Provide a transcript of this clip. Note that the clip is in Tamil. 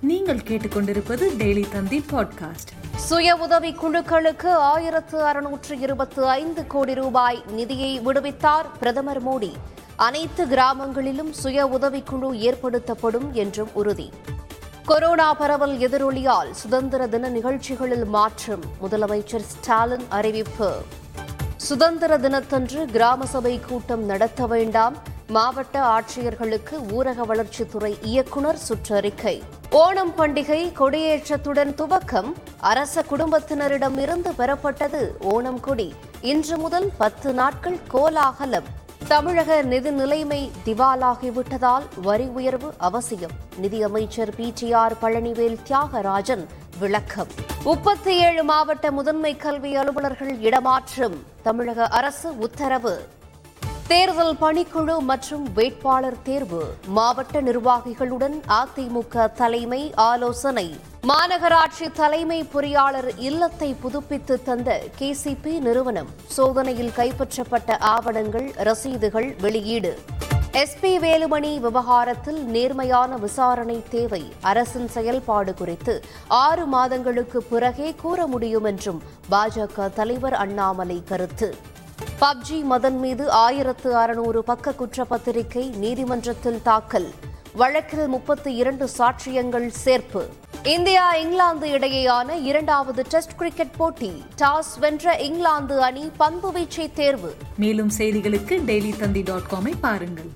நீங்கள் கேட்டுக்கொண்டிருப்பது டெய்லி தந்தி பாட்காஸ்ட். சுய உதவி குழுக்களுக்கு ஆயிரத்து அறுநூற்று இருபத்து ஐந்து கோடி ரூபாய் நிதியை விடுவித்தார் பிரதமர் மோடி. அனைத்து கிராமங்களிலும் சுய உதவிக்குழு ஏற்படுத்தப்படும் என்றும் உறுதி. கொரோனா பரவல் எதிரொலியால் சுதந்திர தின நிகழ்ச்சிகளில் மாற்றம் முதலமைச்சர் ஸ்டாலின் அறிவிப்பு. சுதந்திர தினத்தன்று கிராம சபை கூட்டம் நடத்த வேண்டாம் மாவட்ட ஆட்சியர்களுக்கு ஊரக வளர்ச்சித்துறை இயக்குநர் சுற்றறிக்கை. ஓணம் பண்டிகை கொடியேற்றத்துடன் துவக்கம். அரச குடும்பத்தினரிடம் இருந்து பெறப்பட்டது ஓணம் கொடி. இன்று முதல் பத்து நாட்கள் கோலாகலம். தமிழக நிதி நிலைமை திவாலாகிவிட்டதால் வரி உயர்வு அவசியம். நிதியமைச்சர் பிடிஆர் பழனிவேல் தியாகராஜன் விளக்கம். முப்பத்தி ஏழு மாவட்ட முதன்மை கல்வி அலுவலர்கள் இடமாற்றம். தமிழக அரசு உத்தரவு. தேர்தல் பணிக்குழு மற்றும் வேட்பாளர் தேர்வு. மாவட்ட நிர்வாகிகளுடன் அதிமுக தலைமை ஆலோசனை. மாநகராட்சி தலைமை பொறியாளர் இல்லத்தை புதுப்பித்து தந்த கேசிபி நிறுவனம். சோதனையில் கைப்பற்றப்பட்ட ஆவணங்கள் ரசீதுகள் வெளியீடு. எஸ்பி வேலுமணி விவகாரத்தில் நேர்மையான விசாரணை தேவை. அரசின் செயல்பாடு குறித்து ஆறு மாதங்களுக்கு பிறகே கூற முடியும் என்றும் பாஜக தலைவர் அண்ணாமலை கருத்து. பப்ஜி மதன் மீது ஆயிரத்து அறுநூறு பக்க குற்றப்பத்திரிகை நீதிமன்றத்தில் தாக்கல். வழக்கில் முப்பத்தி இரண்டு சாட்சியங்கள் சேர்ப்பு. இந்தியா இங்கிலாந்து இடையேயான இரண்டாவது டெஸ்ட் கிரிக்கெட் போட்டி. டாஸ் வென்ற இங்கிலாந்து அணி பந்து வீச்சை தேர்வு. மேலும் செய்திகளுக்கு டெய்லி தந்தி டாட் காமை பாருங்கள்.